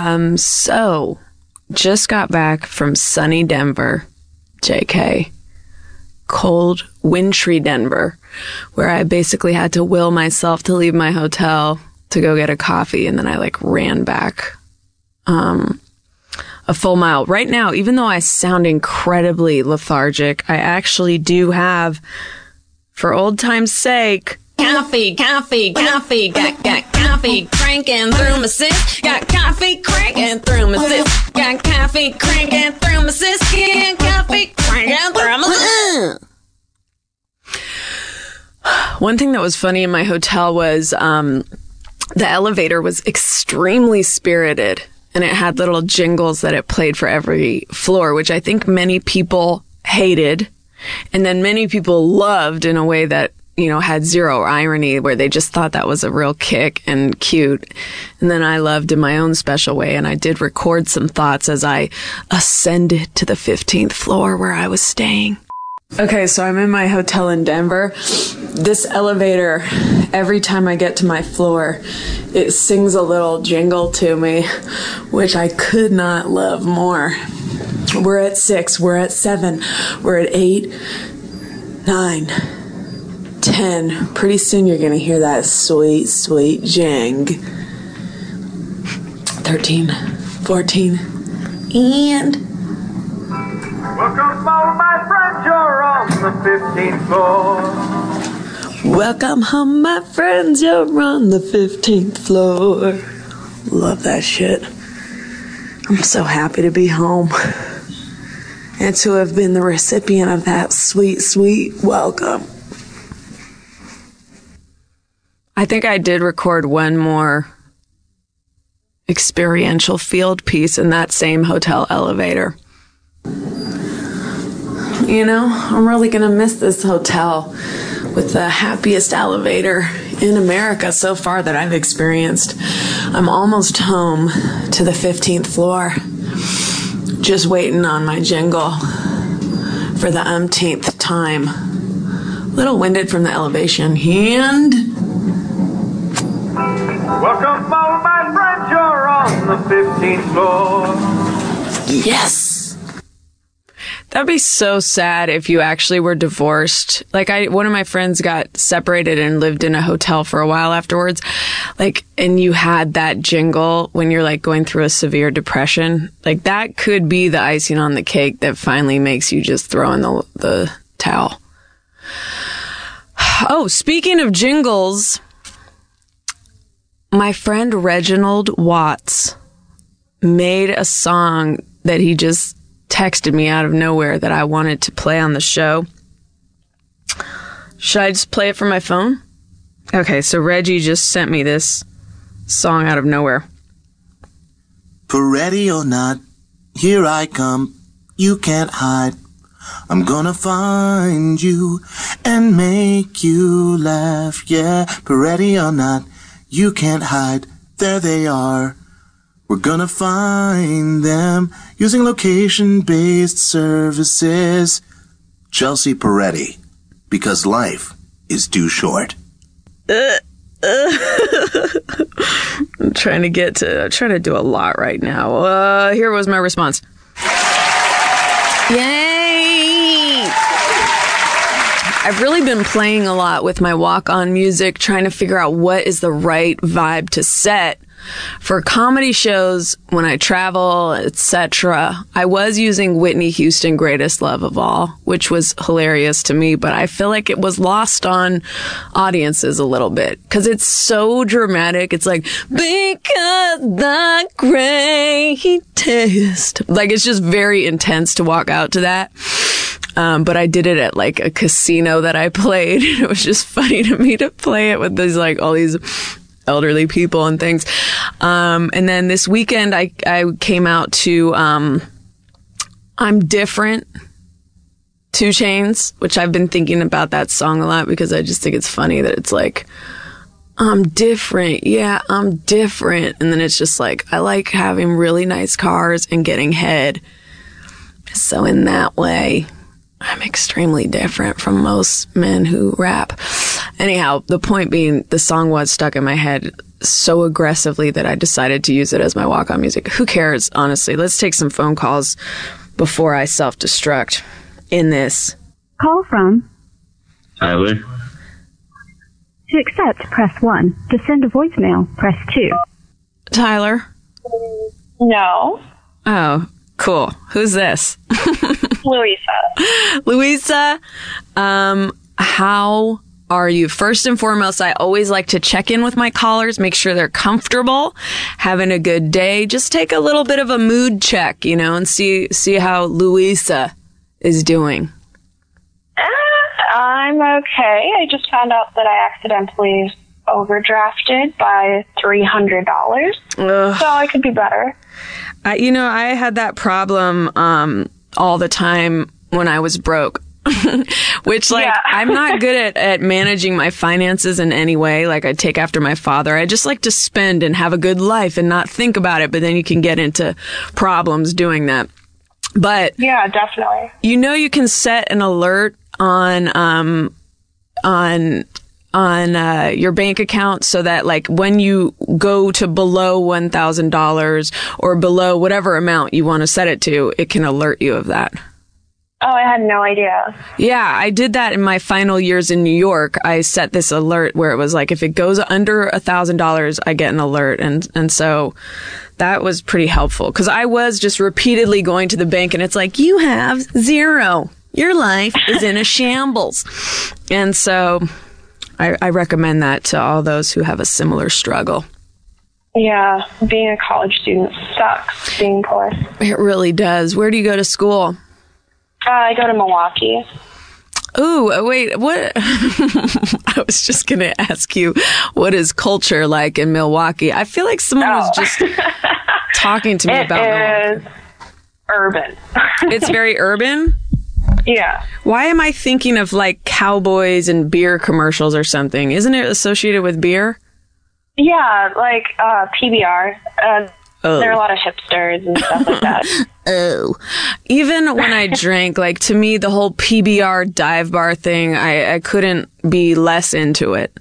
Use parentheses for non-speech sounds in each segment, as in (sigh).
Um, so just got back from sunny Denver, JK. Cold, wintry Denver, where I basically had to will myself to leave my hotel to go get a coffee and then I like ran back um a full mile. Right now, even though I sound incredibly lethargic, I actually do have for old time's sake Coffee, coffee, coffee, got, got coffee cranking through my cyst. Got coffee cranking through my cyst. Got coffee cranking through my cyst. Got coffee cranking through my cyst. One thing that was funny in my hotel was um, the elevator was extremely spirited and it had little jingles that it played for every floor, which I think many people hated. And then many people loved in a way that, you know, had zero irony where they just thought that was a real kick and cute. And then I loved in my own special way. And I did record some thoughts as I ascended to the 15th floor where I was staying. Okay, so I'm in my hotel in Denver. This elevator, every time I get to my floor, it sings a little jingle to me, which I could not love more. We're at six, we're at seven, we're at eight, nine, ten. Pretty soon you're gonna hear that sweet, sweet jing. 13, 14, and Welcome, all my friends, you're on the 15th floor. Welcome home, my friends. You're on the 15th floor. Love that shit. I'm so happy to be home and to have been the recipient of that sweet, sweet welcome. I think I did record one more experiential field piece in that same hotel elevator. You know, I'm really gonna miss this hotel with the happiest elevator in America so far that I've experienced. I'm almost home to the 15th floor, just waiting on my jingle for the umpteenth time. Little winded from the elevation, and Welcome, all my friends, you're on the 15th floor. yes. That'd be so sad if you actually were divorced. Like I, one of my friends got separated and lived in a hotel for a while afterwards. Like, and you had that jingle when you're like going through a severe depression. Like that could be the icing on the cake that finally makes you just throw in the, the towel. (sighs) Oh, speaking of jingles, my friend Reginald Watts made a song that he just texted me out of nowhere that I wanted to play on the show. Should I just play it from my phone? Okay, so Reggie just sent me this song out of nowhere. For Ready or not, here I come. You can't hide. I'm gonna find you and make you laugh. Yeah, for ready or not, you can't hide. There they are. We're gonna find them using location based services. Chelsea Peretti, because life is too short. (laughs) I'm trying to get to, I'm trying to do a lot right now. Uh, here was my response. Yay! I've really been playing a lot with my walk on music, trying to figure out what is the right vibe to set for comedy shows when I travel, etc. I was using Whitney Houston Greatest Love of All, which was hilarious to me, but I feel like it was lost on audiences a little bit cuz it's so dramatic. It's like because the greatest like it's just very intense to walk out to that. Um, but I did it at like a casino that I (laughs) played. It was just funny to me to play it with these like all these elderly people and things. Um, and then this weekend I, I came out to, um, I'm different. 2 Chainz, which I've been thinking about that song a lot because I just think it's funny that it's like, I'm different. Yeah, I'm different. And then it's just like, I like having really nice cars and getting head. So in that way, I'm extremely different from most men who rap. Anyhow, the point being, the song was stuck in my head so aggressively that I decided to use it as my walk on music. Who cares, honestly? Let's take some phone calls before I self destruct in this. Call from. Tyler. To accept, press 1. To send a voicemail, press 2. Tyler? No. Oh, cool. Who's this? (laughs) Louisa. Louisa, um, how are you? First and foremost, I always like to check in with my callers, make sure they're comfortable, having a good day. Just take a little bit of a mood check, you know, and see see how Louisa is doing. Uh, I'm okay. I just found out that I accidentally overdrafted by $300. So I could be better. I, you know, I had that problem um, all the time when I was broke. (laughs) Which, like. I'm not good at, at managing my finances in any way. Like, I take after my father. I just like to spend and have a good life and not think about it. But then you can get into problems doing that. But Yeah, definitely. you know, you can set an alert on um, on on uh, your bank account so that like when you go to below one thousand dollars or below whatever amount you want to set it to, it can alert you of that. Oh, I had no idea. Yeah, I did that in my final years in New York. I set this alert where it was like if it goes under a thousand dollars, I get an alert, and and so that was pretty helpful because I was just repeatedly going to the bank, and it's like you have zero. Your life is in a shambles, and so I, I recommend that to all those who have a similar struggle. Yeah, being a college student sucks, being poor. It really does. Where do you go to school? Uh, I go to Milwaukee. Ooh, uh, wait, what? (laughs) I was just going to ask you, what is culture like in Milwaukee? I feel like someone was Oh. just (laughs) talking to me It about Milwaukee. urban. (laughs) It's very urban. Yeah. Why am I thinking of like cowboys and beer commercials or something? Isn't it associated with beer? Yeah, like uh, PBR. Uh, Oh. There are a lot of hipsters and stuff like that. (laughs) Oh. Even when I (laughs) drank, like to me, the whole PBR dive bar thing, I, I couldn't be less into it.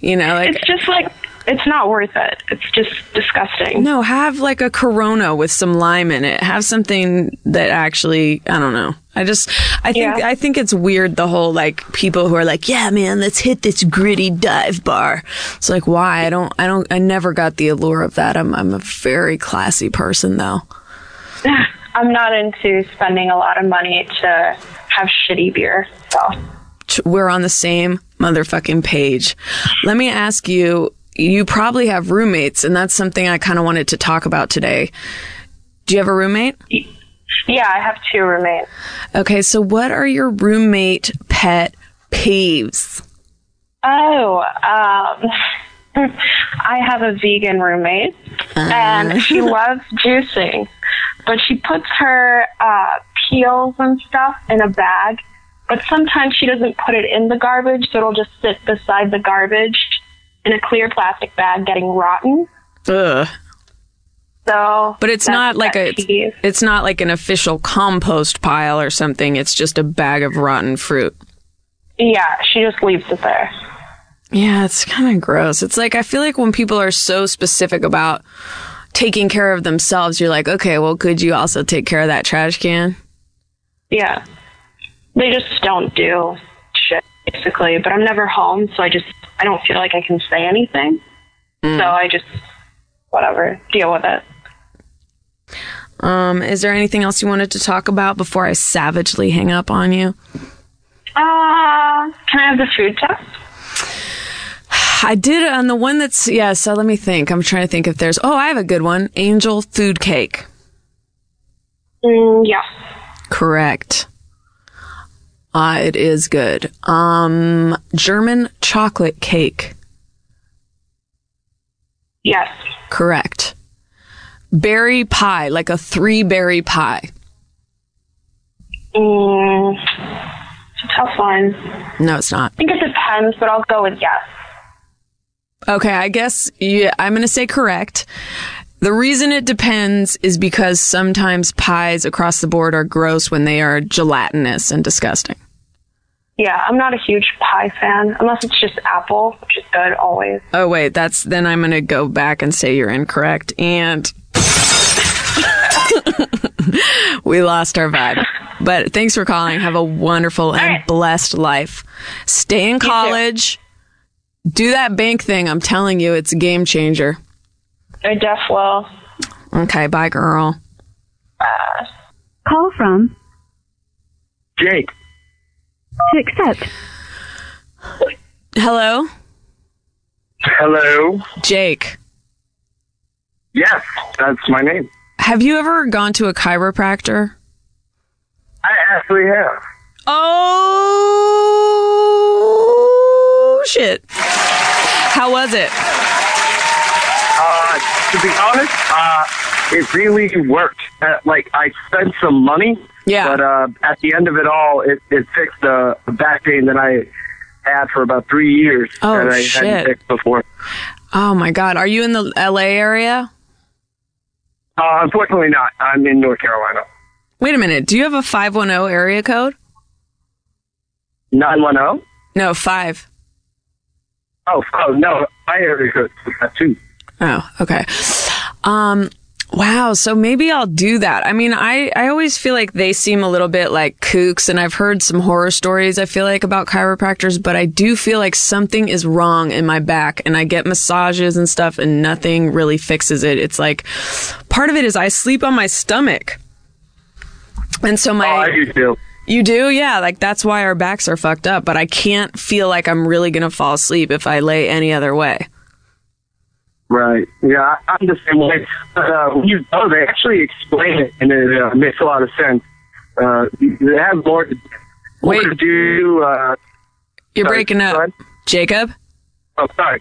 You know, like it's just like, it's not worth it. It's just disgusting. No, have like a Corona with some lime in it. Have something that actually, I don't know. I just, I think, Yeah. I think it's weird the whole like people who are like, yeah, man, let's hit this gritty dive bar. It's like, why? I don't, I don't, I never got the allure of that. I'm, I'm a very classy person though. (laughs) I'm not into spending a lot of money to have shitty beer. So, We're on the same motherfucking page. Let me ask you, you probably have roommates and that's something I kind of wanted to talk about today. Do you have a roommate? yeah, I have two roommates. Okay, so what are your roommate pet peeves? Oh, um, (laughs) I have a vegan roommate, and she loves juicing, but she puts her uh, peels and stuff in a bag. But sometimes she doesn't put it in the garbage, so it'll just sit beside the garbage in a clear plastic bag, getting rotten. Ugh. So, But it's not like a pet it's not like an official compost pile or something. It's just a bag of rotten fruit. yeah. She just leaves it there. Yeah, it's kind of gross. It's like I feel like when people are so specific about taking care of themselves, you're like, okay, well, could you also take care of that trash can? Yeah. They just don't do shit, basically. But I'm never home, so I just, I don't feel like I can say anything. So I just, whatever, deal with it. Um, is there anything else you wanted to talk about before I savagely hang up on you? Uh, can I have the food test? I did it on the one that's yeah. So let me think. I'm trying to think if there's. Oh, I have a good one. Angel food cake. Mm, yeah. Correct. Uh, it is good. Um, German chocolate cake. Yes. Correct. Berry pie, like a three berry pie. Mm, it's a tough one. No, it's not. I think it depends, but I'll go with yes. Okay, I guess yeah, I'm going to say correct. The reason it depends is because sometimes pies across the board are gross when they are gelatinous and disgusting. Yeah, I'm not a huge pie fan unless it's just apple, which is good always. Oh wait, that's then I'm gonna go back and say you're incorrect, and (laughs) we lost our vibe. But thanks for calling. Have a wonderful and right. blessed life. Stay in college. Do that bank thing. I'm telling you, it's a game changer. I def will. Okay, bye, girl. Call from Jake. To accept. Hello, Hello. Jake. Yes, that's my name. Have you ever gone to a chiropractor? I actually have. Oh shit! How was it? Uh, to be honest, uh, it really worked. Uh, like I spent some money, Yeah. but uh, at the end of it all, it, it fixed the back pain that I had for about three years Oh, that I shit. hadn't fixed before. Oh my god, are you in the LA area? Uh, unfortunately, not. I'm in North Carolina. Wait a minute. Do you have a 510 area code? Nine one zero. No, 5. Oh, oh no, I area code too. Oh, okay. Um wow, so maybe I'll do that. I mean, I I always feel like they seem a little bit like kooks and I've heard some horror stories I feel like about chiropractors, but I do feel like something is wrong in my back and I get massages and stuff and nothing really fixes it. It's like part of it is I sleep on my stomach. And so my Oh, I do too. You do? Yeah, like that's why our backs are fucked up, but I can't feel like I'm really going to fall asleep if I lay any other way. Right. Yeah, I'm the same way. But uh, when you go, they actually explain it, and it uh, makes a lot of sense. Uh, they have more to, more Wait. to do. Uh, You're sorry, breaking up. Jacob, Oh, sorry.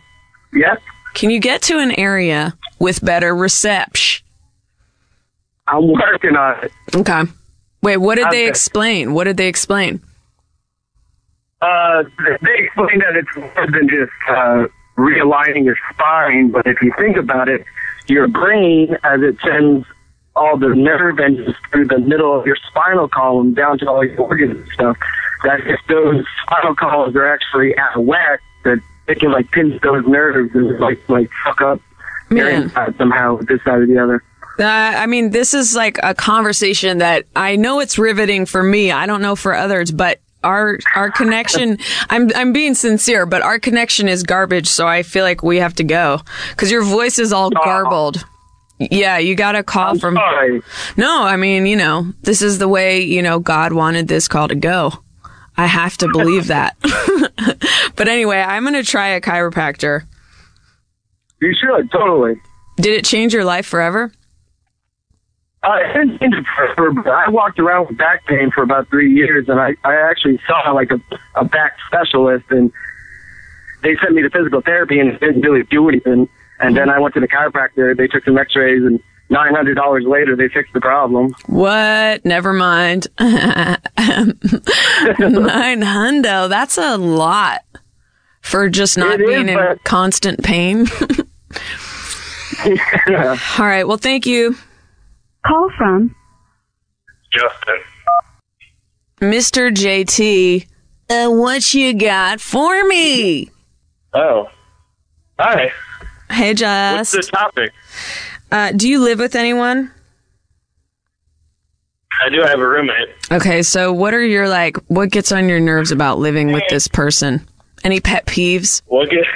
Yes, can you get to an area with better reception? I'm working on it. Okay. Wait, what did they explain? What did they explain? Uh, they explain that it's more than just uh, realigning your spine, but if you think about it, your brain, as it sends all the nerve endings through the middle of your spinal column down to all your organs and stuff, that if those spinal columns are actually out of whack, that it can like pinch those nerves and like like fuck up your Man. somehow, this side or the other. Uh, I mean, this is like a conversation that I know it's riveting for me. I don't know for others, but our our connection. I'm I'm being sincere, but our connection is garbage. So I feel like we have to go because your voice is all oh. garbled. Yeah, you got a call from. Sorry. No, I mean, you know, this is the way you know God wanted this call to go. I have to believe that. (laughs) but anyway, I'm gonna try a chiropractor. You should totally. Did it change your life forever? Uh, it didn't change it forever, but I walked around with back pain for about three years, and I, I actually saw like a, a back specialist, and they sent me to physical therapy, and it didn't really do anything. And then I went to the chiropractor. They took some X-rays, and nine hundred dollars later, they fixed the problem. What? Never mind. (laughs) Nine hundo. That's a lot for just not It is, being in but- constant pain. (laughs) (laughs) yeah. All right. Well, thank you, Call from Justin. Mr. JT. Uh, what you got for me? Oh, hi. Hey, Just. topic? Uh, do you live with anyone? I do have a roommate. Okay, so what are your like? What gets on your nerves about living with this person? Any pet peeves? What gets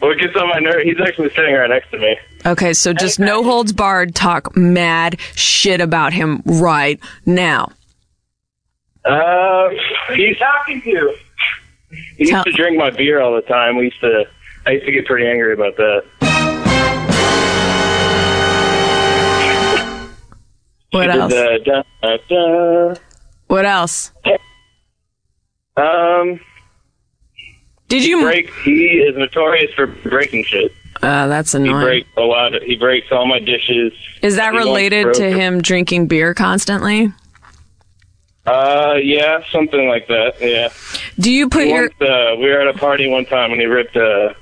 what gets on my nerve? He's actually sitting right next to me. Okay, so just no holds barred. Talk mad shit about him right now. Uh, he's talking to. you. He used to drink my beer all the time. We used to. I used to get pretty angry about that. What else? the da, da, What else? Um, Did you? break. He is notorious for breaking shit. Uh, that's He breaks a lot. Of, he breaks all my dishes. Is that He related to him drinking beer constantly? Uh, yeah, something like that. Yeah. Do you put He your? once, uh, we were at a party one time and he ripped uh,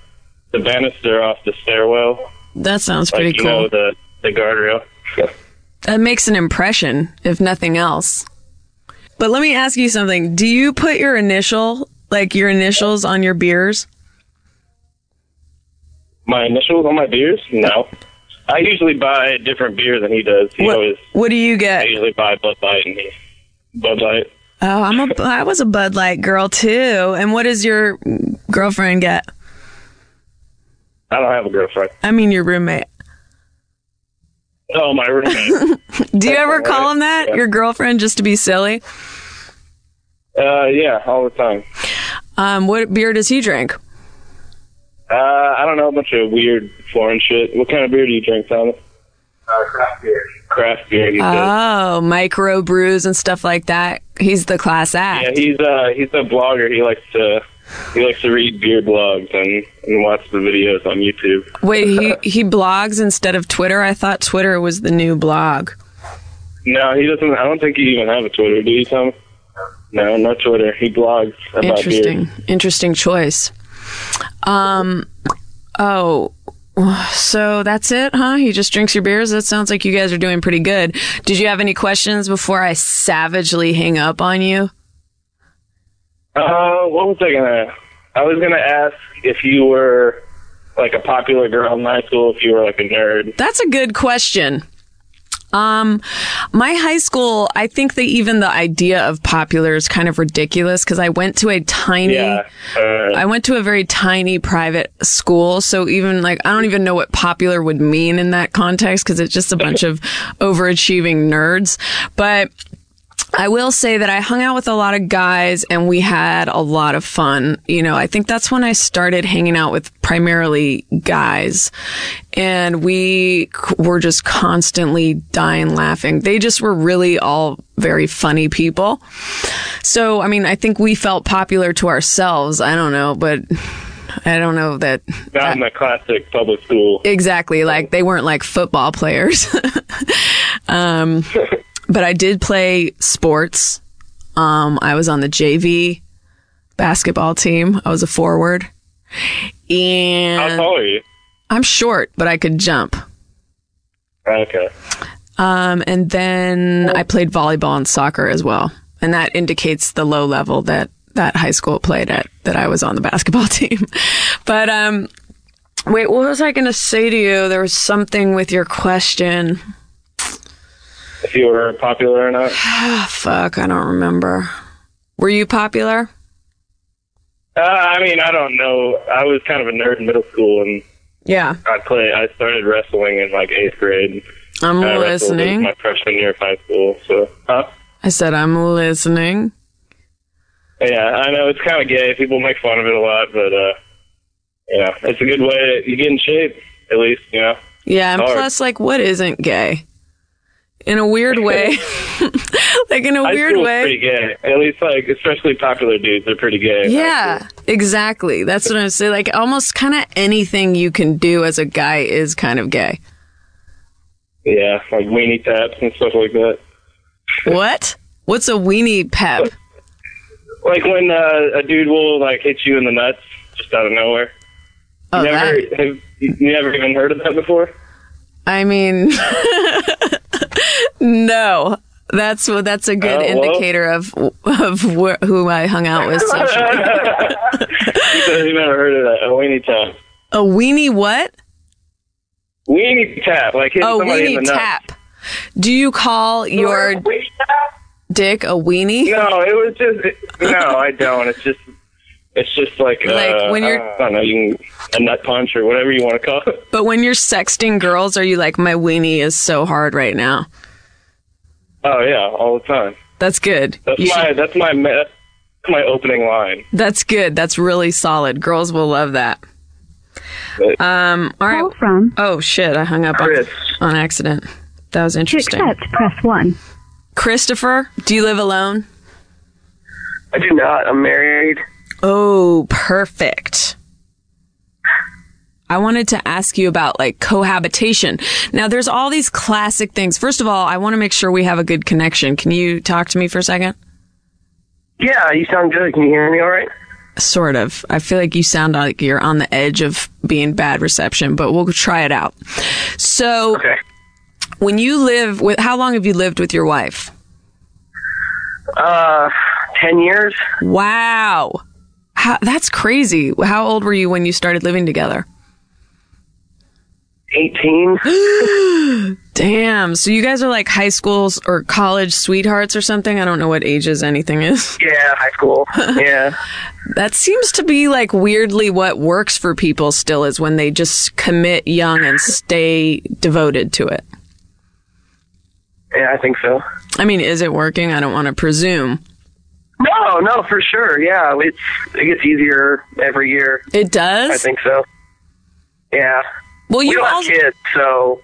the banister off the stairwell. That sounds pretty you cool. know the the guardrail. That makes an impression, if nothing else. But let me ask you something. Do you put your initial, like your initials on your beers? My initials on my beers? No. I usually buy different beer than he does. He What, always what do you get? I usually buy Bud Light and he Bud Light. Oh, I'm a (laughs) I was a Bud Light girl too. And what does your girlfriend get? I don't have a girlfriend. I mean your roommate. Oh, my roommate. (laughs) Do you ever call him that? Yeah. Your girlfriend just to be silly? uh, yeah, all the time. Um, what beer does he drink? Uh, I don't know, a bunch of weird foreign shit. What kind of beer do you drink, Thomas? Uh, craft beer. Craft beer, he said. Oh, micro brews and stuff like that. He's the class act. Yeah, he's uh he's a blogger. He likes to he likes to read beer blogs and, and watch the videos on YouTube. Wait, he he blogs instead of Twitter. I thought Twitter was the new blog. No, he doesn't. I don't think he even have a Twitter. Do you, Tom? No, no Twitter. He blogs about Interesting, beer. interesting choice. Um, oh, so that's it, huh? He just drinks your beers. That sounds like you guys are doing pretty good. Did you have any questions before I savagely hang up on you? Uh, what was I gonna? I was gonna ask if you were like a popular girl in high school. If you were like a nerd. That's a good question. Um, my high school, I think that even the idea of popular is kind of ridiculous because I went to a tiny, Yeah. Uh, I went to a very tiny private school. So even like, I don't even know what popular would mean in that context because it's just a bunch of (laughs) overachieving nerds. But I will say that I hung out with a lot of guys and we had a lot of fun. You know, I think that's when I started hanging out with primarily guys and we were just constantly dying laughing. They just were really all very funny people. So, I mean, I think we felt popular to ourselves. I don't know, but (laughs) I don't know that not in the classic public school. exactly like they weren't like football players. (laughs) um, (laughs) but I did play sports. Um, I was on the JV basketball team. I was a forward. And How tall are you? I'm short, but I could jump. Okay. Um, and then I played volleyball and soccer as well. And that indicates the low level that that high school played at, that I was on the (laughs) basketball team. but, um, wait, what was I going to say to you? There was something with your question. If you were popular or not. Ah, (sighs) fuck, I don't remember. Were you popular? Uh, I mean, I don't know. I was kind of a nerd in middle school, and Yeah. I play. I started wrestling in like eighth grade. I'm I listening. my freshman year of high school. So, huh? I said, I'm listening. Yeah, I know it's kind of gay. People make fun of it a lot, but uh, you know, it's a good way. To, you get in shape, at least. You know. Yeah, and Hard. plus, like, what isn't gay? In a weird way. (laughs) like, in a weird way. pretty gay. At least, like, especially popular dudes are pretty gay. Yeah, exactly. That's what I'm saying. Like, almost kind of anything you can do as a guy is kind of gay. Yeah, like weenie taps and stuff like that. What? What's a weenie pep? Like when uh, a dude will like hit you in the nuts just out of nowhere. Oh, you never that. have you never even heard of that before? I mean, (laughs) no. That's what. That's a good Oh, well. indicator of of wh- who I hung out with. (laughs) Socially. you never heard of that. A weenie tap. a weenie what? Weenie tap, like hitting Oh, somebody in the weenie nuts. tap. Do you call your dick a weenie? No, it was just it, no. I don't. It's just it's just like Like, uh, when you're- I don't know. You can a nut punch or whatever you want to call it. But when you're sexting girls, are you like, my weenie is so hard right now? Oh yeah, all the time. That's good. That's You my should- that's my that's my opening line. that's good. That's really solid. Girls will love that. Um. All Call right. from Oh shit! I hung up on, on accident. That was to interesting. accept, press 1. Christopher, do you live alone? I do not. I'm married. Oh, perfect. I wanted to ask you about like cohabitation. Now, there's all these classic things. First of all, I want to make sure we have a good connection. Can you talk to me for a second? Yeah, you sound good. Can you hear me all right? Sort of. I feel like you sound like you're on the edge of being bad reception, but we'll try it out. So, Okay. when you live with, how long have you lived with your wife? Uh, 10 years. Wow. How, that's crazy. How old were you when you started living together? 18. (gasps) Damn. So you guys are like high schools or college sweethearts or something? I don't know what ages anything is. (laughs) yeah, high school. Yeah. (laughs) That seems to be like weirdly what works for people still is when they just commit young and stay devoted to it. Yeah, I think so. I mean, is it working? I don't want to presume. No, no, for sure. Yeah, it's it gets easier every year. It does? I think so. Yeah. Well, We you have also kids, so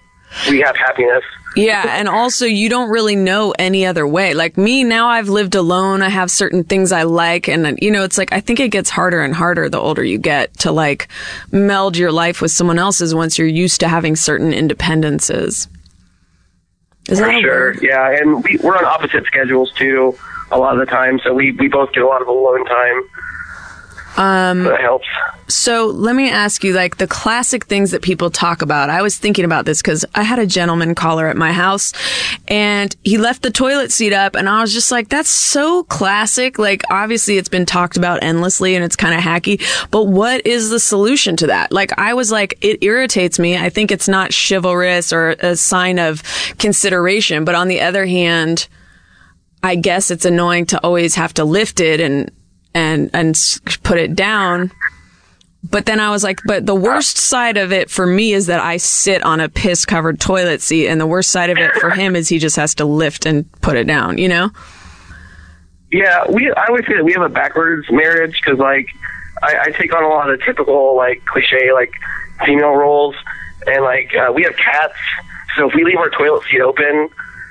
we have happiness. Yeah, and also you don't really know any other way. Like me, now I've lived alone. I have certain things I like, and you know, it's like I think it gets harder and harder the older you get to like meld your life with someone else's once you're used to having certain independences. Is For that sure. word? Yeah, and we, we're on opposite schedules too a lot of the time, so we, we both get a lot of alone time. Um, that helps. So let me ask you, like the classic things that people talk about. I was thinking about this because I had a gentleman caller at my house and he left the toilet seat up and I was just like, that's so classic. Like obviously it's been talked about endlessly and it's kind of hacky, but what is the solution to that? Like I was like, it irritates me. I think it's not chivalrous or a sign of consideration. But on the other hand, I guess it's annoying to always have to lift it and and and put it down. But then I was like, but the worst side of it for me is that I sit on a piss covered toilet seat, and the worst side of it for him is he just has to lift and put it down. You know? Yeah, we. I always say that we have a backwards marriage because, like, I, I take on a lot of typical, like, cliche, like, female roles, and like, uh, we have cats. So if we leave our toilet seat open,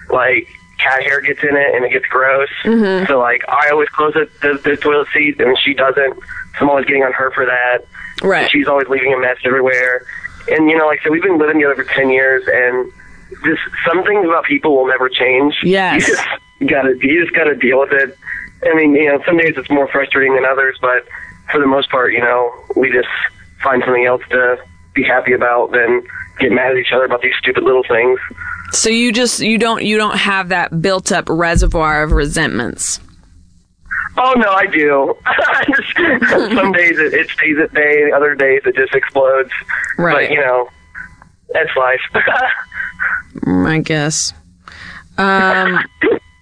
like, cat hair gets in it and it gets gross. Mm-hmm. So like, I always close it, the, the toilet seat, and she doesn't. So I'm always getting on her for that. Right. And she's always leaving a mess everywhere. And you know, like, so we've been living together for ten years, and just some things about people will never change. (laughs) Yes. You just gotta, you just gotta deal with it. I mean, you know, some days it's more frustrating than others, but for the most part, you know, we just find something else to be happy about than get mad at each other about these stupid little things. So you just you don't you don't have that built up reservoir of resentments. Oh no, I do. Just, (laughs) some days it, it stays at bay, other days it just explodes. Right. But you know, that's life. Mm, I guess. Um.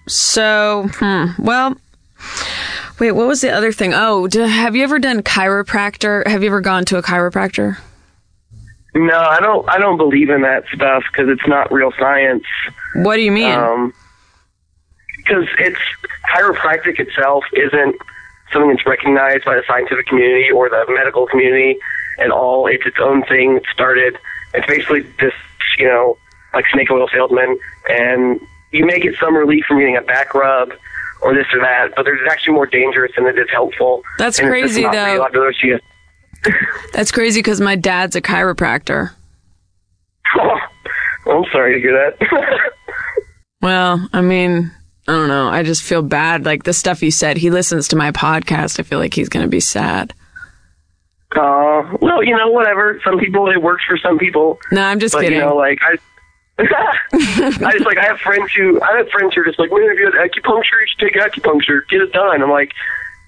So, hmm, well. Wait, what was the other thing? Oh, d have you ever done chiropractor? Have you ever gone to a chiropractor? No, I don't. I don't believe in that stuff because it's not real science. What do you mean? Um, because it's chiropractic itself isn't something that's recognized by the scientific community or the medical community at all. It's its own thing. It started. It's basically just you know like snake oil salesman, and you may get some relief from getting a back rub or this or that, but there's actually more dangerous than it is helpful. That's And crazy, though. That's crazy because my dad's a chiropractor. Oh, (laughs) I'm sorry to hear that. (laughs) Well, I mean, I don't know. I just feel bad. Like the stuff you said, he listens to my podcast. I feel like he's going to be sad. uh, well, you know, whatever. Some people it works for some people. No, I'm just but kidding. you know, like I, (laughs) I just like I have friends who I have friends who are just like, man, if you had acupuncture, you should take acupuncture, get it done. I'm like,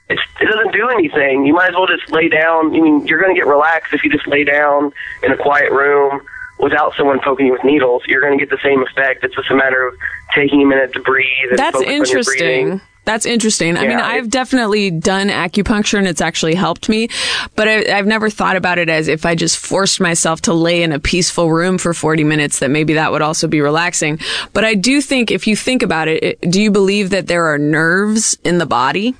it's it doesn't do anything. You might as well just lay down. I mean, you're going to get relaxed if you just lay down in a quiet room without someone poking you with needles. You're going to get the same effect. It's just a matter of taking a minute to breathe. And That's focus on your interesting. That's interesting. I mean, I've definitely done acupuncture and it's actually helped me, but I, I've never thought about it as if I just forced myself to lay in a peaceful room for 40 minutes, that maybe that would also be relaxing. But I do think if you think about it, it do you believe that there are nerves in the body?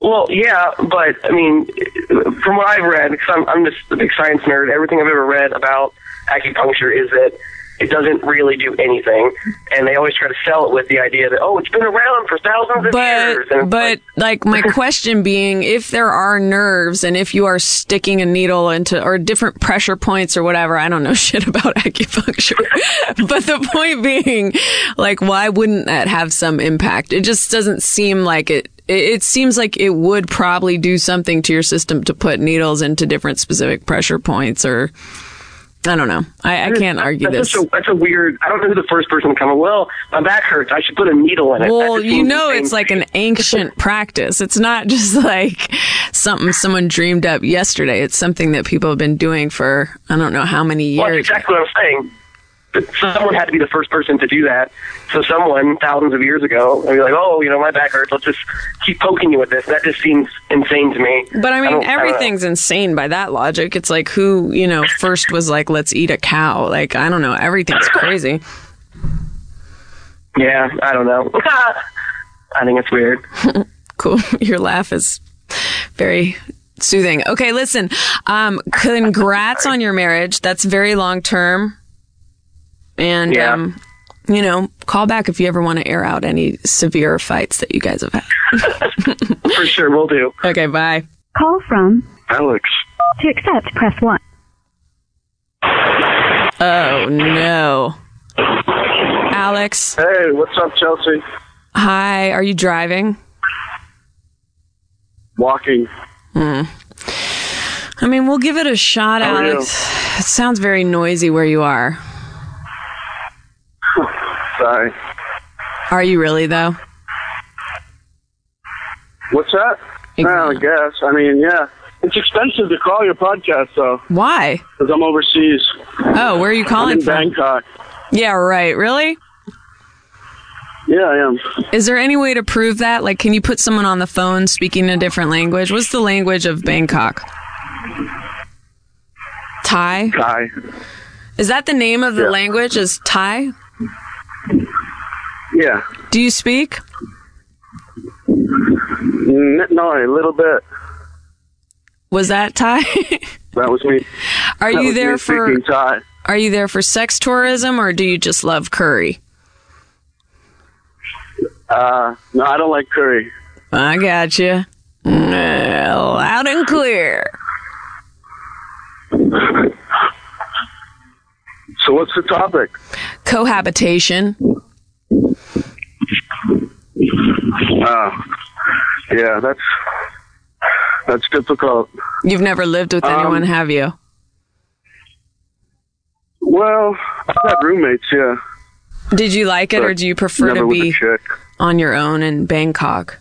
Well, yeah, but I mean, from what I've read, because I'm, I'm just a big science nerd, everything I've ever read about acupuncture is that it doesn't really do anything, and they always try to sell it with the idea that oh, it's been around for thousands of years. But And but like my (laughs) question being, if there are nerves and if you are sticking a needle into or different pressure points or whatever, I don't know (laughs) shit about acupuncture. (laughs) but the point being, like, why wouldn't that have some impact? It just doesn't seem like. It it seems like it would probably do something to your system to put needles into different specific pressure points or I don't know. I, I can't argue that's this. A, that's a weird. I don't know who the first person to come. Well, my back hurts. I should put a needle in it. Well, you know, it's like an ancient (laughs) practice. It's not just (laughs) like something someone dreamed up yesterday. It's something that people have been doing for I don't know how many Well, that's years. exactly what I'm saying. Someone had to be the first person to do that. So someone thousands of years ago, and be like, "Oh, you know, my back hurts. Let's just keep poking you with this." That just seems insane to me. But I mean, don't everything's insane by that logic. It's like who, you know, first was like, let's eat a cow. Like, I don't know. Everything's crazy. Yeah, I don't know. (laughs) I think it's weird. (laughs) Cool. (laughs) Your laugh is very soothing. Okay, listen. Um, congrats on your marriage. That's very long term. And, Yeah. um, you know, call back if you ever want to air out any severe fights that you guys have had. (laughs) For sure, we'll do. Okay, bye. Call from. Alex. To accept, press 1. Oh, no. Alex, Hey, what's up, Chelsea? hi. Are you driving? Walking. Hmm. I mean, we'll give it a shot, How? Alex. It sounds very noisy where you are. Sorry. Are you really, though? What's that? Well, I guess. I mean, yeah. It's expensive to call your podcast, though, Why? because I'm overseas. Oh, where are you calling from? Bangkok. Yeah, right. Really? Yeah, I am. Is there any way to prove that? Like, can you put someone on the phone speaking a different language? What's the language of Bangkok? Thai? Thai. Is that the name of the Yeah. language? Is Thai? Yeah. Do you speak? No, a little bit. Was that Ty? (laughs) That was me. are That you there for. Are you there for sex tourism or do you just love curry? Uh, no, I don't like curry. I got you. Loud and clear. So what's the topic? Cohabitation. Uh, yeah, that's that's difficult. You've never lived with Um, anyone, have you? Well, I've had roommates, yeah. Did you like it or do you prefer to be on your own in Bangkok?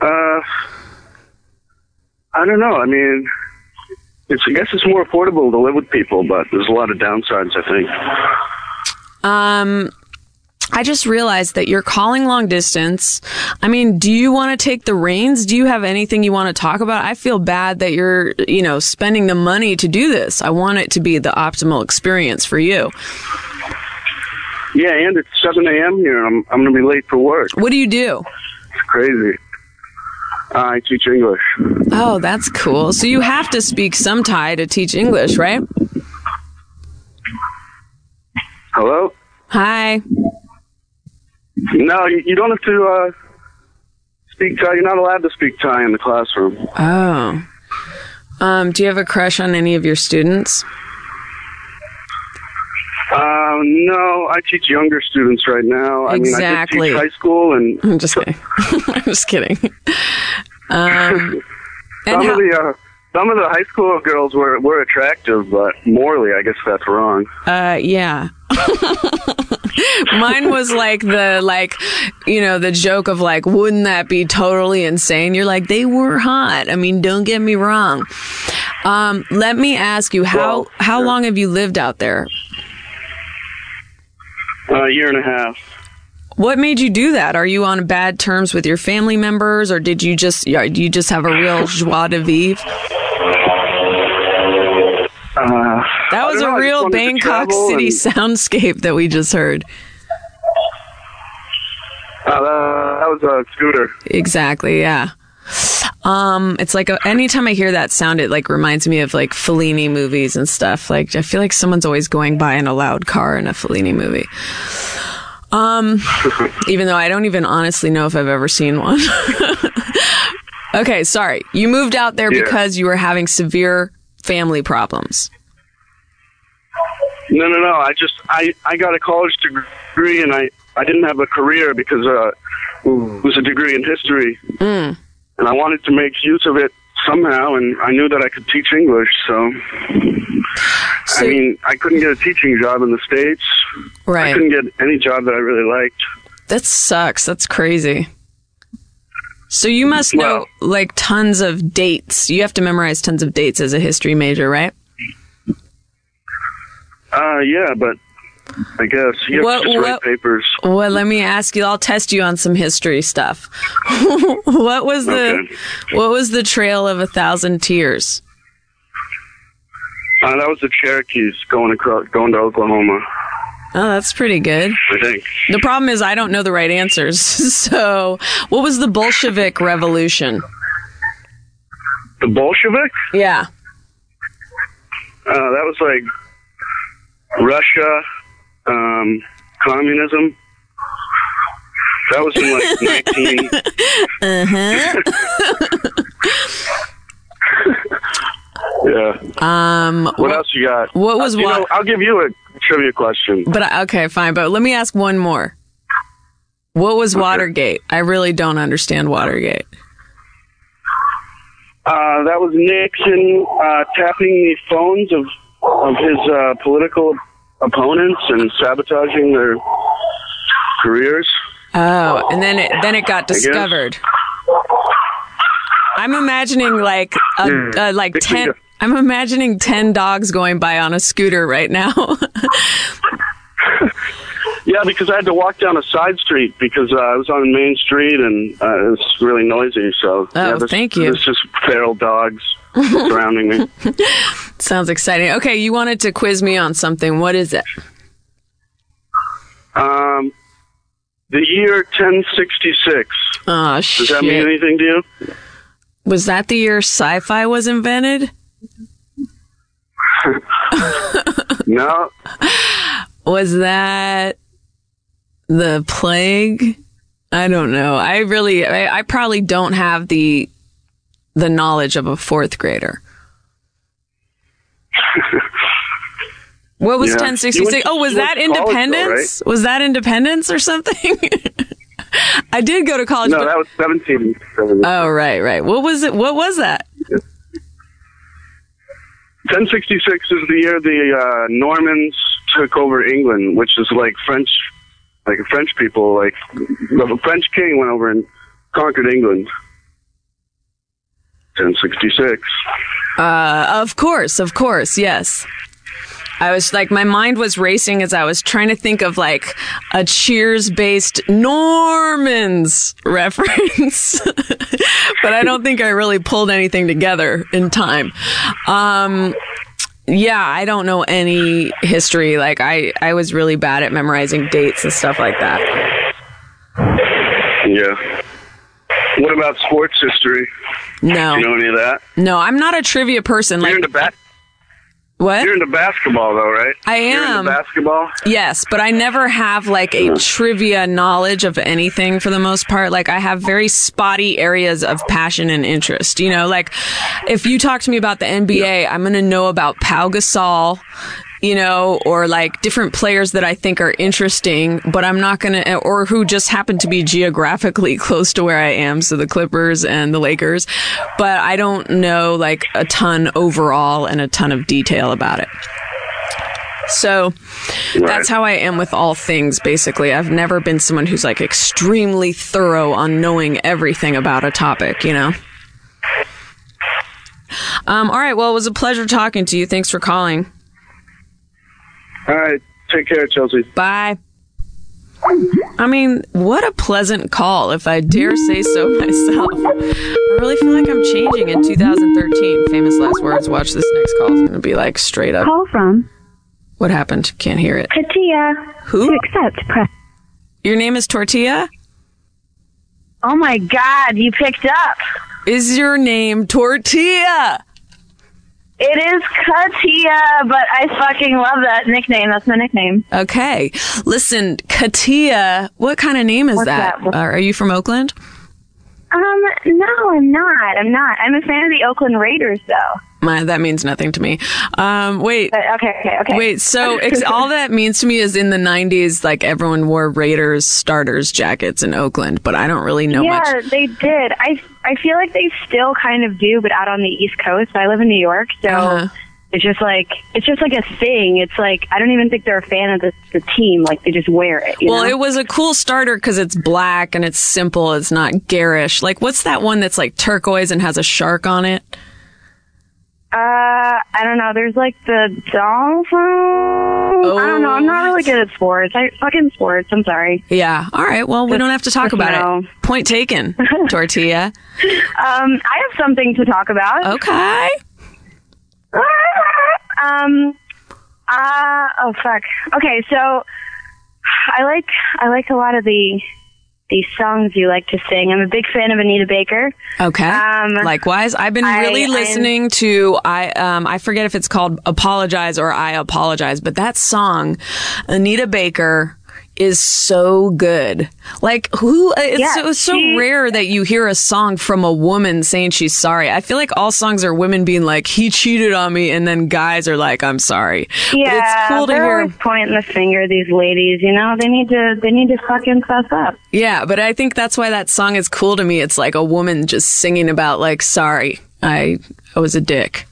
Uh, I don't know. I mean, it's I guess it's more affordable to live with people, but there's a lot of downsides. I think. Um, I just realized that you're calling long distance. I mean, do you want to take the reins? Do you have anything you want to talk about? I feel bad that you're, you know, spending the money to do this. I want it to be the optimal experience for you. Yeah, and it's 7 a.m. here. I'm I'm gonna be late for work. What do you do? It's crazy. I teach English. Oh, that's cool. So you have to speak some Thai to teach English, right? Hello. Hi. No, you, you don't have to uh, speak Thai. You're not allowed to speak Thai in the classroom. Oh. Um, do you have a crush on any of your students? Uh, no, I teach younger students right now. I mean, I Exactly. teach high school, and (laughs) I'm just kidding. (laughs) (laughs) I'm just kidding. Um, some how- of the uh, some of the high school girls were were attractive, but morally, I guess that's wrong. Uh, yeah. Mine was like the like, you know, the joke of like, wouldn't that be totally insane? You're like, they were hot. I mean, don't get me wrong. Um, let me ask you, how Well, how sure. long have you lived out there? A year and a half. What made you do that? Are you on bad terms with your family members, or did you just you just have a real joie de vivre? Uh, That was know, a real Bangkok City and- (laughs) soundscape that we just heard. Uh, that was a scooter. Exactly, yeah. Um, it's like a, anytime I hear that sound, it like reminds me of like Fellini movies and stuff. Like I feel like someone's always going by in a loud car in a Fellini movie. Um, (laughs) even though I don't even honestly know if I've ever seen one. (laughs) okay, sorry. You moved out there Yeah. because you were having severe family problems. No, no, no. I just I I got a college degree, and I I didn't have a career because uh, it was a degree in history, Mm. And I wanted to make use of it somehow, and I knew that I could teach English. So, So- I mean, I couldn't get a teaching job in the states. Right. I couldn't get any job that I really liked. That sucks. That's crazy. So you must know Well- like tons of dates. You have to memorize tons of dates as a history major, right? Uh, yeah, but I guess have What- just write what- papers. Well, let me ask you. I'll test you on some history stuff. (laughs) what was the Okay. what was the Trail of a Thousand Tears? Uh, that was the Cherokees going across, going to Oklahoma. Oh, that's pretty good. I think. The problem is I don't know the right answers. (laughs) So, what was the Bolshevik Revolution? The Bolshevik? Yeah. Uh, that was like Russia, um, communism. That was in like (laughs) 19. Uh huh. (laughs) yeah. Um. What else you got? what was Uh, you what- know, I'll give you a trivia question. But I- okay, fine. But let me ask one more. What was Watergate? I really don't understand Watergate. Uh, that was Nixon uh, tapping the phones of of his uh, political opponents and sabotaging their careers. Oh, and then it then it got discovered. I'm imagining like a, Hmm. uh, like ten. I'm imagining ten dogs going by on a scooter right now. (laughs) Yeah, because I had to walk down a side street because uh, I was on Main Street and uh, it was really noisy. So Oh, yeah, there's, thank you. There's just feral dogs (laughs) surrounding me. Sounds exciting. Okay, you wanted to quiz me on something. What is it? Um, the year 1066. Oh Does shit! that mean anything to you? was that the year sci-fi was invented? (laughs) No. (laughs) Was that the plague? I don't know. I really, I, I probably don't have the the knowledge of a fourth grader. (laughs) What was Yeah. 1066? Oh, was that college, though, independence? Was that independence or something? (laughs) I did go to college. No, but- that was 17. oh, right, right. What was it? What was that? 1066 is the year the uh, Normans took over England, which is like French, like French people, like the French king went over and conquered England. 1066. Uh, of course, of course, yes. I was like, my mind was racing as I was trying to think of like a Cheers based Normans reference. (laughs) but I don't think I really pulled anything together in time. Um, yeah, I don't know any history. Like I, I was really bad at memorizing dates and stuff like that. Yeah. What about sports history? No, Do You know any of that? no, I'm not a trivia person. You're Like into ba- what? You're into basketball, though, right? I You're am. into basketball. Yes, but I never have like a trivia knowledge of anything for the most part. Like I have very spotty areas of passion and interest. You know, like if you talk to me about the NBA, I'm going to know about Pau Gasol, you know, or like different players that I think are interesting, but I'm not going to, or who just happen to be geographically (laughs) close to where I am. So the Clippers and the Lakers, but I don't know like a ton overall and a ton of detail about it. So that's how I am with all things, basically. I've never been someone who's like extremely thorough on knowing everything about a topic, you know? Um, all right. Well, it was a pleasure talking to you. Thanks for calling. All right. Take care, Chelsea. Bye. I mean, what a pleasant call, if I dare say so (laughs) myself. I really feel like I'm changing in 2013. Famous last words. Watch this next call. It's going to be like straight up. Call from What happened? Can't hear it. Katia. Who? To accept, press. Your name is Tortilla? Oh my God, you picked up. Is your name Tortilla? It is Katia, but I fucking love that nickname. That's my nickname. Okay. Listen, Katia, what kind of name is What's that? that? Uh, are you from Oakland? Um, no, I'm not. I'm not. I'm a fan of the Oakland Raiders, though. My, that means nothing to me. Um, wait. Okay, okay, okay. Wait, so ex- (laughs) all that means to me is in the 90s, like everyone wore Raiders starters jackets in Oakland, but I don't really know yeah, much. they did. I I feel like they still kind of do, but out on the East Coast. I live in New York, so Uh-huh. it's just like it's just like a thing. It's like I don't even think they're a fan of the the team. Like they just wear it. You Well, know? it was a cool starter because it's black and it's simple. It's not garish. Like, what's that one that's like turquoise and has a shark on it? Uh, I don't know. There's like the dolphin. I don't know. I'm not really good at sports. I fucking sports. I'm sorry. Yeah. All right. Well, we don't have to talk about no. it. Point taken, (laughs) Tortilla. Um, I have something to talk about. Okay. (laughs) Um. Uh. Oh fuck. Okay. So, I like I like a lot of the these songs you like to sing. I'm a big fan of Anita Baker. Okay. Um, Likewise, I've been I- really I'm- listening to I um I forget if it's called Apologize or I Apologize, but that song, Anita Baker is so good. Like who uh, it's Yeah, so, so she- rare that you hear a song from a woman saying she's sorry. I feel like all songs are women being like he cheated on me and then guys are like I'm sorry. Yeah, but it's cool to they're hear always pointing the finger. These ladies, you know, they need to they need to fucking fess up. Yeah, but I think that's why that song is cool to me. It's like a woman just singing about like sorry. I I was a dick.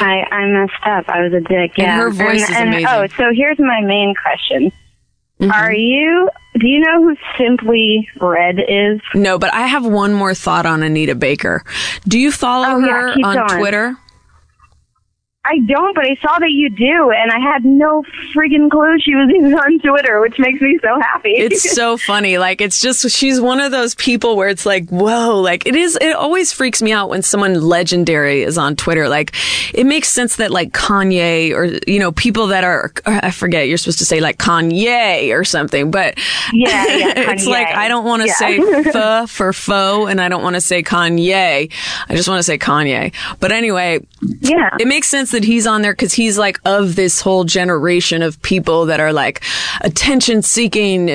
I I messed up. I was a dick. And Yeah, her voice is and, amazing. Oh, so here's my main question: Mm-hmm. Are you? Do you know who Simply Red is? No, but I have one more thought on Anita Baker. Do you follow Oh, her keep on going. Twitter? I don't, but I saw that you do, and I had no freaking clue she was (laughs) even on Twitter, which makes me so happy. It's (laughs) so funny. Like it's just she's one of those people where it's like, whoa, like it is it always freaks me out when someone legendary is on Twitter. Like it makes sense that like Kanye or you know, people that are I forget, you're supposed to say like Kanye or something, but Yeah, yeah, (laughs) it's like I don't want to Yeah. say pho for foe and I don't want to say Kanye. I just want to say Kanye. But anyway, yeah, it makes sense that he's on there because he's like of this whole generation of people that are like attention seeking,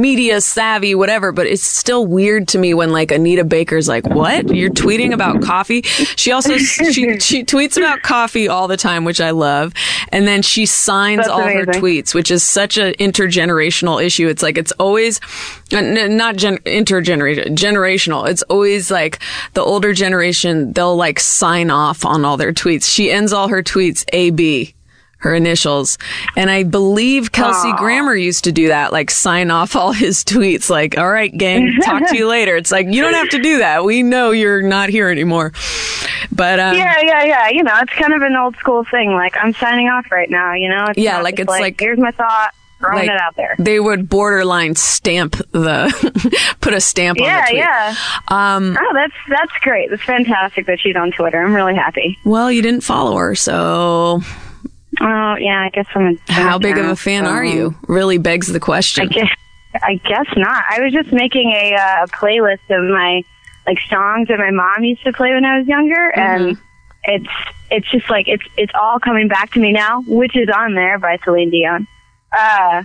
media savvy, whatever. But it's still weird to me when like Anita Baker's like, "What? You're tweeting about coffee?" She also she (laughs) she tweets about coffee all the time, which I love, and then she signs That's all her tweets, which is such an intergenerational issue. It's like it's always uh, not gen- intergenerational, generational. It's always like the older generation. They'll like sign off on all their tweets. She ends all her tweets AB, her initials, and I believe Kelsey Grammer used to do that, like sign off all his tweets. Like, all right, gang, talk to you (laughs) later. It's like you don't have to do that. We know you're not here anymore. But um, yeah, yeah, yeah. You know, it's kind of an old school thing. Like I'm signing off right now. You know, it's Yeah, like, it's like- here's my thought, throwing like, it out there. They would borderline stamp the, (laughs) put a stamp on it. Yeah, the tweet. yeah. Um, Oh, that's that's great. That's fantastic that she's on Twitter. I'm really happy. well, you didn't follow her, so Oh, yeah. I guess I'm a. how big of a fan so- are you? Really begs the I question. guess, I guess not. I was just making a uh, playlist of my like songs that my mom used to play when I was younger, Mm-hmm. and it's it's just like it's it's all coming back to me now, which is on there by Celine Dion. Uh,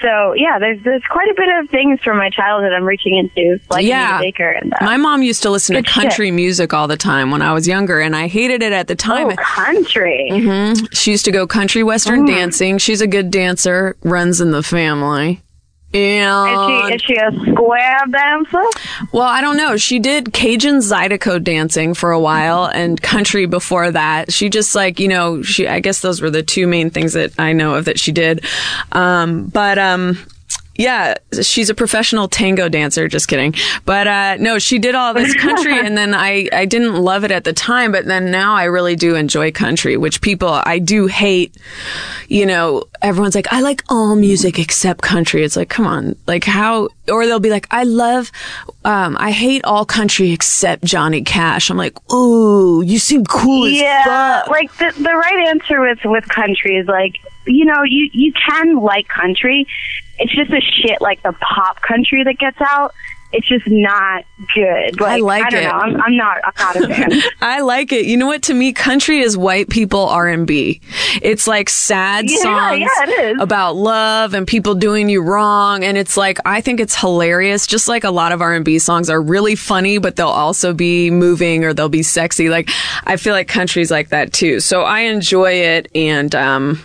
so yeah, there's there's quite a bit of things from my childhood I'm reaching into, like Yeah. Anita Baker and uh, My mom used to listen to Good shit. country music all the time when I was younger, and I hated it at the time. oh, country. hmm She used to go country western Mm. dancing. She's a good dancer, runs in the family. And Is she is she a square dancer? Well, I don't know. She did Cajun Zydeco dancing for a while and country before that. She just like, you know, she, I guess those were the two main things that I know of that she did. Um, but, um, yeah, she's a professional tango dancer. Just kidding. But, uh, no, she did all this country (laughs) and then I, I didn't love it at the time, but then now I really do enjoy country, which people, I do hate, you know, everyone's like, I like all music except country. It's like, come on, like how, or they'll be like, I love, um, I hate all country except Johnny Cash. I'm like, ooh, you seem cool as yeah, like the the right answer with with country is like you know you you can like country. It's just the shit like the pop country that gets out, it's just not good. Like, I like it. I don't it. know. I'm, I'm not. I'm not a fan. (laughs) I like it. You know what? To me, country is white people R and B. It's like sad Yeah, songs yeah, about love and people doing you wrong, and it's like I think it's hilarious. Just like a lot of R and B songs are really funny, but they'll also be moving or they'll be sexy. Like I feel like country's like that too. So I enjoy it, and um,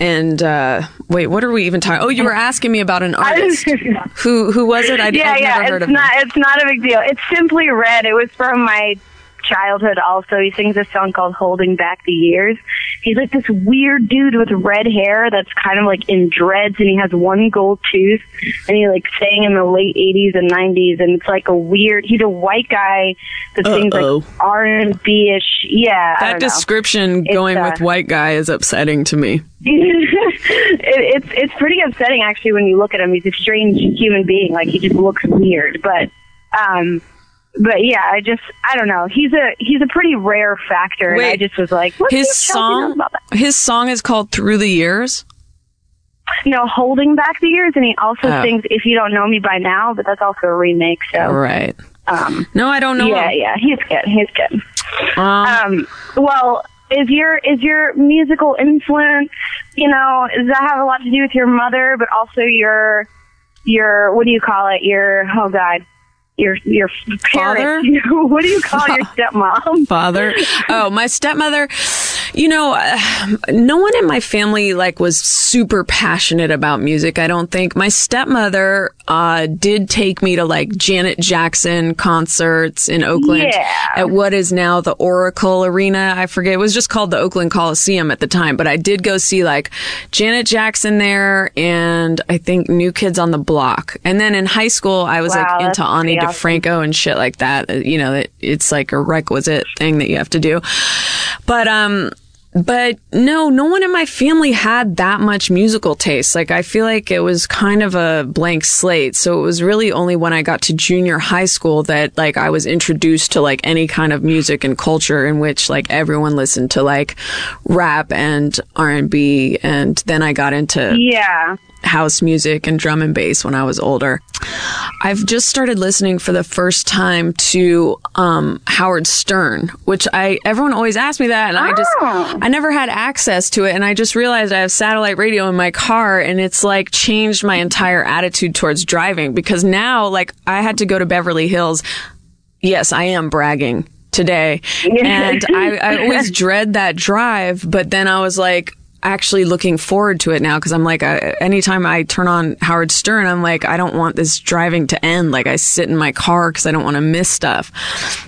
and uh, wait, what are we even talking? Oh, you were asking me about an (laughs) artist. who who was it? I, yeah, I've yeah. It's not. It's not a big deal. It's simply red. It was from my childhood. Also, he sings a song called "Holding Back the Years." He's like this weird dude with red hair that's kind of like in dreads, and he has one gold tooth, and he like sang in the late '80s and '90s, and it's like a weird. He's a white guy that sings Uh-oh. like R and B ish. Yeah, That know. description It's, going uh, with white guy is upsetting to me. (laughs) it, it's it's pretty upsetting actually when you look at him. He's a strange human being. Like he just looks weird. But um, but yeah, I just I don't know. He's a he's a pretty rare factor, and I just was like, what His do you tell me song, his song is called "Through the Years." No, holding back the years, and he also Oh. sings "If You Don't Know Me by Now," but that's also a remake. So Right. um, No, I don't know. yeah, him. yeah, he's good. He's good. Um, Um, well, is your is your musical influence, you know, does that have a lot to do with your mother, but also your your what do you call it? Your oh god, your your parents. (laughs) what do you call your stepmom? father. (laughs) Oh, my stepmother. You know, uh, (sighs) no one in my family like was super passionate about music. I don't think my stepmother uh, did take me to like Janet Jackson concerts in Oakland Yeah. at what is now the Oracle Arena. I forget. It was just called the Oakland Coliseum at the time, but I did go see like Janet Jackson there and I think New Kids on the Block. And then in high school, I was Wow, like into Ani awesome. DiFranco and shit like that. You know, it, it's like a requisite thing that you have to do. But, um, but no, no one in my family had that much musical taste. Like, I feel like it was kind of a blank slate. So it was really only when I got to junior high school that, like, I was introduced to, like, any kind of music and culture in which, like, everyone listened to, like, rap and R&B. And then I got into Yeah. House music and drum and bass when I was older. I've just started listening for the first time to um, Howard Stern, which I everyone always asks me that, and I just I never had access to it, and I just realized I have satellite radio in my car, and it's like changed my entire attitude towards driving because now like I had to go to Beverly Hills. Yes, I am bragging today, and I, I (laughs) always dread that drive, but then I was like actually looking forward to it now because I'm like, I, anytime I turn on Howard Stern, I'm like, I don't want this driving to end. Like I sit in my car because I don't want to miss stuff.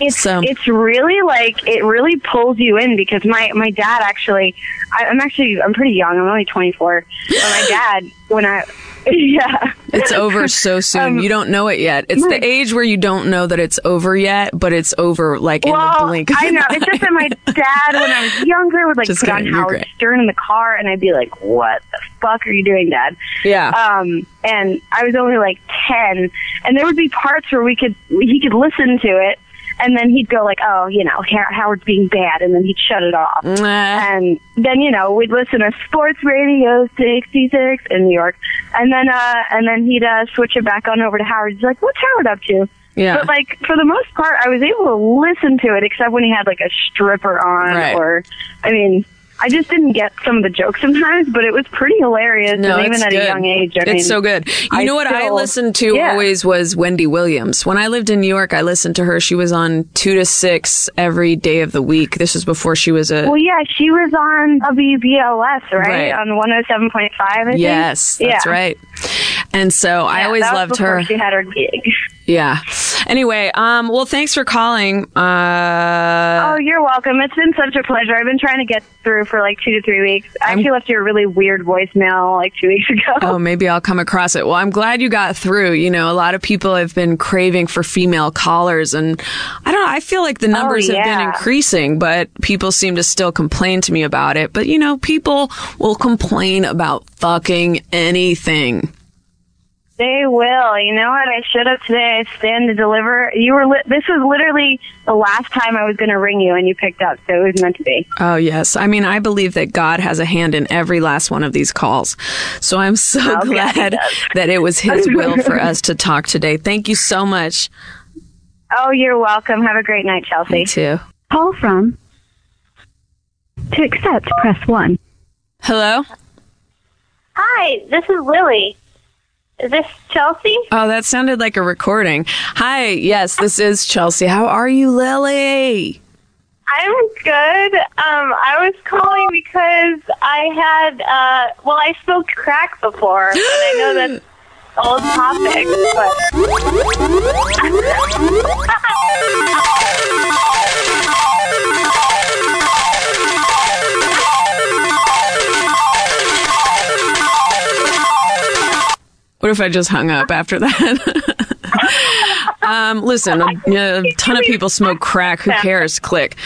It's So- it's really like it really pulls you in because my my dad actually I, I'm actually I'm pretty young I'm only 24 but my dad when I (laughs) yeah It's over so soon. Um, you don't know it yet. It's the age where you don't know that it's over yet, but it's over like in the blink of I know. It's just that my (laughs) dad, when I was younger, would like Just put on kidding, you're Howard great. Stern in the car, and I'd be like, "What the fuck are you doing, Dad?" Yeah. Um, and I was only like ten, and there would be parts where we could he could listen to it, and then he'd go like, "Oh, you know, Howard's being bad," and then he'd shut it off. Nah. And then you know we'd listen to Sports Radio 66 in New York, and then uh, and then he'd uh, switch it back on over to Howard. He's like, "What's Howard up to?" Yeah. But like for the most part, I was able to listen to it, except when he had like a stripper on, Right. or I mean, I just didn't get some of the jokes sometimes, but it was pretty hilarious. No, and even at good. a young age, I it's mean, so good. You I know what I listened to Yeah. always was Wendy Williams. When I lived in New York, I listened to her. She was on two to six every day of the week. This was before she was a Well, yeah, she was on WBLS, right? Right. On 107.5, I think. yes, that's yeah. right. And so I always loved her. She had her gig. Yeah. Anyway, um, well, thanks for calling. Uh, oh, you're welcome. It's been such a pleasure. I've been trying to get through for like two to three weeks. I actually left you a really weird voicemail like two weeks (laughs) ago. Oh, maybe I'll come across it. Well, I'm glad you got through. You know, a lot of people have been craving for female callers, and I don't know. I feel like the numbers have been Oh, increasing, but people seem to still complain to me about it. But you know, people will complain about fucking anything. They will. You know what? I showed up today. I stand to deliver. You were. Li- this was literally the last time I was going to ring you, and you picked up. So it was meant to be. Oh, yes. I mean, I believe that God has a hand in every last one of these calls. So I'm so Oh, glad does. that it was (laughs) His will for us to talk today. Thank you so much. Oh, you're welcome. Have a great night, Chelsea. Me too. Call from. To accept, press 1. Hello? Hi, this is Lily. Is this Chelsea? Oh, that sounded like a recording. Hi. Yes, this is Chelsea. How are you, Lily? I'm good. Um, I was calling because I had, uh, well, I smoked crack before, and I know (gasps) that's old topic, (laughs) What if I just hung up after that? (laughs) um, listen, a, a ton of people smoke crack. Who cares? Click.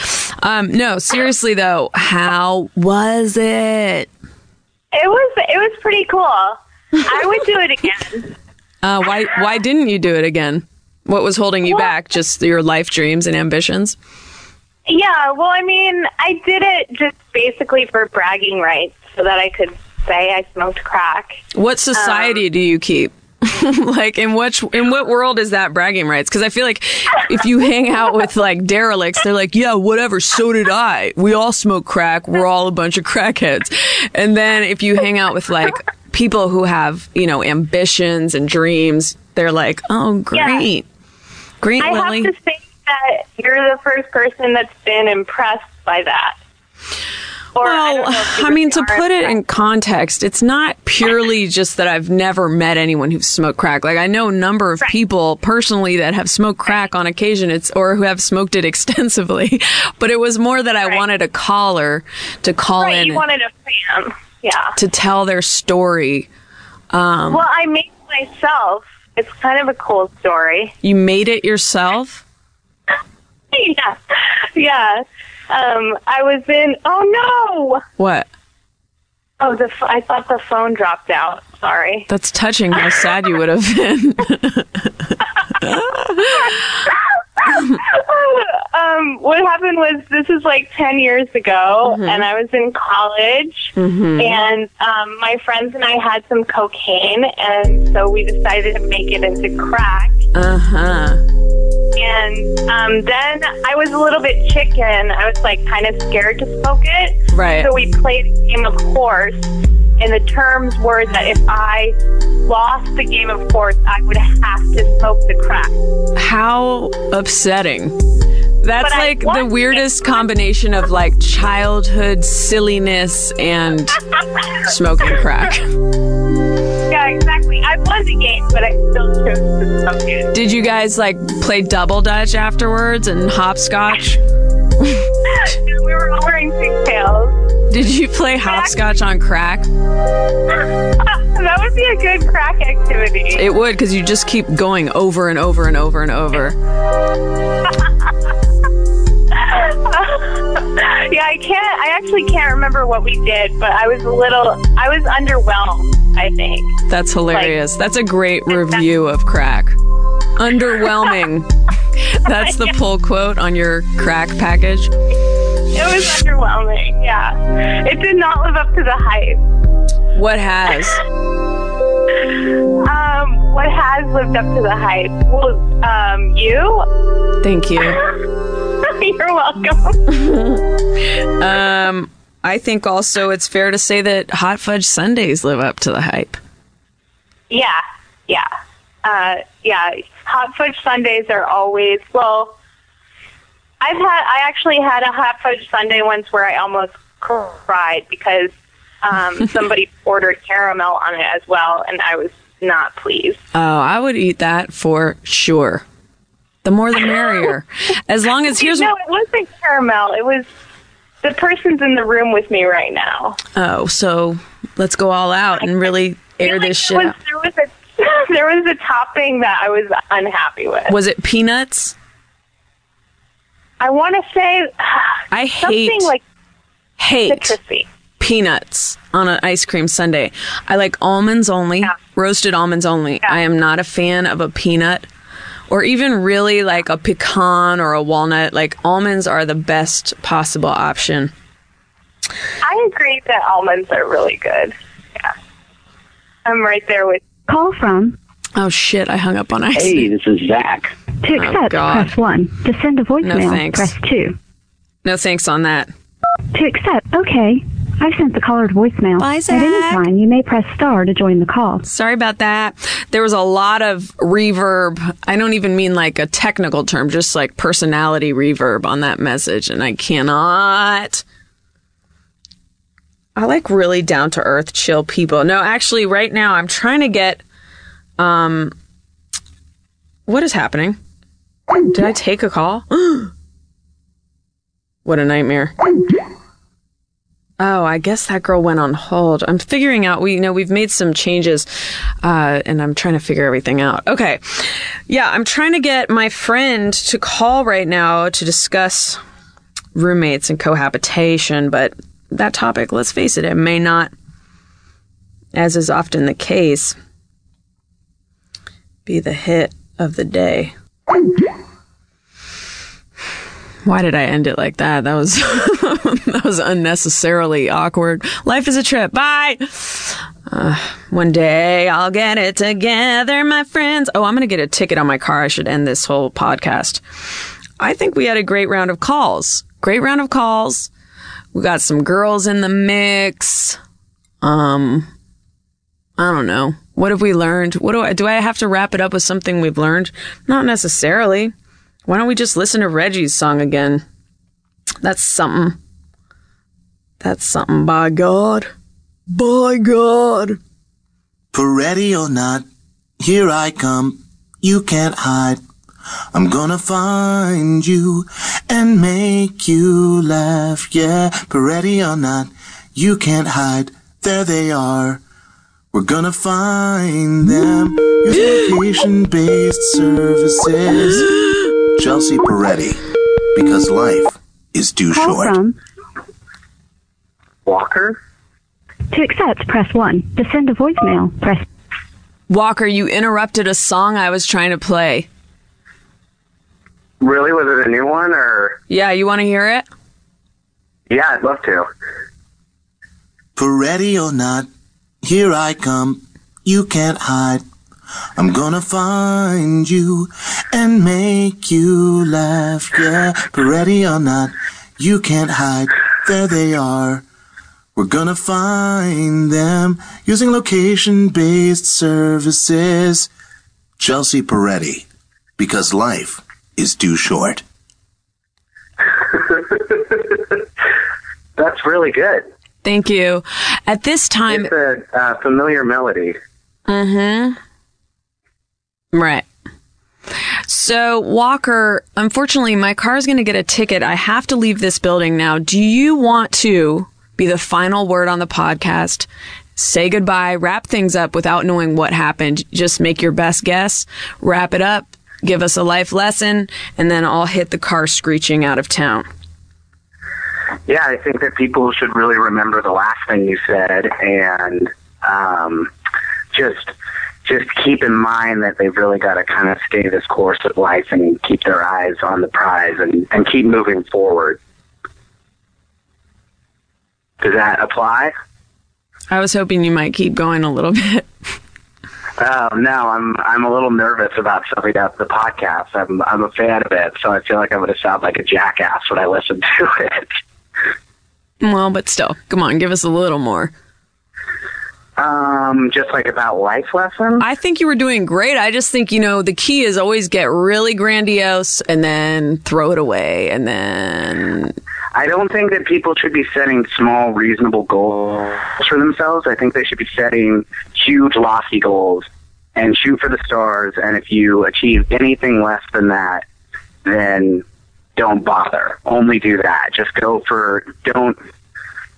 Um, no, seriously though, how was it? It was, it was pretty cool. I would do it again. Uh, why why didn't you do it again? What was holding you back? Just your life dreams and ambitions? Yeah, well, I mean, I did it just basically for bragging rights so that I could say I smoked crack. What society um, do you keep? (laughs) like in what in what world is that bragging rights? Because I feel like if you hang out with like derelicts, they're like, yeah, whatever. So did I. We all smoke crack. We're all a bunch of crackheads. And then if you hang out with like people who have you know ambitions and dreams, they're like, oh great, great, I Lily. have to say that you're the first person that's been impressed by that. Or I Well, know I mean, to put it in context, it's not purely just that I've never met anyone who's smoked crack. Like I know a number of people personally that have smoked crack on occasion, it's or who have smoked it (laughs) extensively. But it was more that I wanted a caller to call right, in you wanted a fan. Yeah. to tell their story. Um, well, I made it myself. It's kind of a cool story. you made it yourself. (laughs) yeah. Yeah. Um, I was in. Oh no! What? Oh, the f- I thought the phone dropped out. Sorry. That's touching. How sad you would have been. (laughs) um, what happened was this is like 10 years ago, Mm-hmm. and I was in college, Mhm. and um, my friends and I had some cocaine, and so we decided to make it into crack. uh huh. And um, then I was a little bit chicken. I was like kind of scared to smoke it. Right. So we played a game of horse, and the terms were that if I lost the game of horse, I would have to smoke the crack. How upsetting. That's But like the weirdest combination of like childhood silliness and (laughs) smoking crack. Yeah, exactly. I won the game, but I still chose to smoke it. Did you guys like play double dutch afterwards and hopscotch? (laughs) we were all wearing pigtails. Did you play hopscotch on crack? (laughs) that would be a good crack activity. It would because you just keep going over and over and over and over. (laughs) yeah, I can't. I actually can't remember what we did, but I was a little. I was underwhelmed. I think. That's hilarious. That's a great (laughs) review of crack. Underwhelming. (laughs) That's the pull quote on your crack package. It was underwhelming. Yeah, it did not live up to the hype. What has? Um, what has lived up to the hype? Well, um, you. Thank you. (laughs) You're welcome. (laughs) Um, I think also it's fair to say that hot fudge sundaes live up to the hype. Yeah, yeah, uh, yeah. Hot fudge sundaes are always well. I've had. I actually had a hot fudge sundae once where I almost cried because um, (laughs) somebody ordered caramel on it as well, and I was not pleased. Oh, I would eat that for sure. The more the merrier. As long as (laughs) here's no, it wasn't caramel. It was the person's in the room with me right now. Oh, so let's go all out and really air this shit There was, there was a (laughs) there was a topping that I was unhappy with. Was it peanuts? I want to say (sighs) I something hate like hate citrusy. peanuts on an ice cream sundae. I like almonds only, roasted almonds only. I am not a fan of a peanut or even really like a pecan or a walnut. Like almonds are the best possible option. I agree that almonds are really good. Yeah. I'm right there with Call from. Oh shit, I hung up on ice. Hey, this is Zach. To oh, accept, God. press 1. To send a voicemail, thanks. press 2. No thanks on that. To accept, okay. I've sent the caller to voicemail. Bye, At any time, you may press star to join the call. Sorry about that. There was a lot of reverb. I don't even mean like a technical term, just like personality reverb on that message, and I cannot. I like really down to earth, chill people. No, actually, right now I'm trying to get. Um, what is happening? Did I take a call? (gasps) what a nightmare. Oh, I guess that girl went on hold. I'm figuring out. We you know we've made some changes, uh, and I'm trying to figure everything out. Okay, yeah, I'm trying to get my friend to call right now to discuss roommates and cohabitation, but that topic, let's face it, it may not, as is often the case, be the hit of the day. Why did I end it like that? That was (laughs) that was unnecessarily awkward. Life is a trip. Bye. Uh, one day I'll get it together, my friends. Oh, I'm gonna get a ticket on my car. I should end this whole podcast. I think we had a great round of calls. Great round of calls. We got some girls in the mix. Um, I don't know. What have we learned? What do I do? I have to wrap it up with something we've learned? Not necessarily. Why don't we just listen to Reggie's song again? That's something. That's something, by God. By God. Peretti or not, here I come. You can't hide. I'm gonna find you and make you laugh. Yeah, Peretti or not, you can't hide. There they are. We're gonna find them. Use location-based services. Chelsea Peretti, because life is too Call short. from. Walker? To accept, press 1. To send a voicemail, press Walker, you interrupted a song I was trying to play. Really? Was it a new one or? Yeah, you want to hear it? Yeah, I'd love to. Peretti or not, here I come. You can't hide. I'm gonna find you and make you laugh. Yeah, Peretti or not, you can't hide. There they are. We're gonna find them using location-based services. Chelsea Peretti, because life is too short. (laughs) That's really good. Thank you. At this time, It's a uh, familiar melody. Mm-hmm. Right. So, Walker, unfortunately, my car is going to get a ticket. I have to leave this building now. Do you want to be the final word on the podcast? Say goodbye, wrap things up without knowing what happened. Just make your best guess, wrap it up, give us a life lesson, and then I'll hit the car screeching out of town. Yeah, I think that people should really remember the last thing you said and um, just just keep in mind that they've really got to kind of stay this course of life and keep their eyes on the prize and, and keep moving forward. Does that apply? I was hoping you might keep going a little (laughs) bit. Oh no, I'm I'm a little nervous about starting up the podcast. I'm I'm a fan of it, so I feel like I'm going to sound like a jackass when I listen (laughs) to it. Well, but still, come on, give us a little more. Um, just like about life lessons. I think you were doing great. I just think, you know, the key is always get really grandiose and then throw it away and then I don't think that people should be setting small, reasonable goals for themselves. I think they should be setting huge, lofty goals and shoot for the stars. And if you achieve anything less than that, then don't bother. Only do that. Just go for don't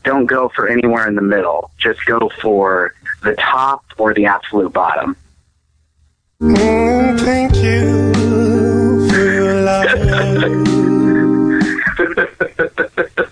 don't go for anywhere in the middle. Just go for the top or the absolute bottom. Mm, thank you for your love. (laughs)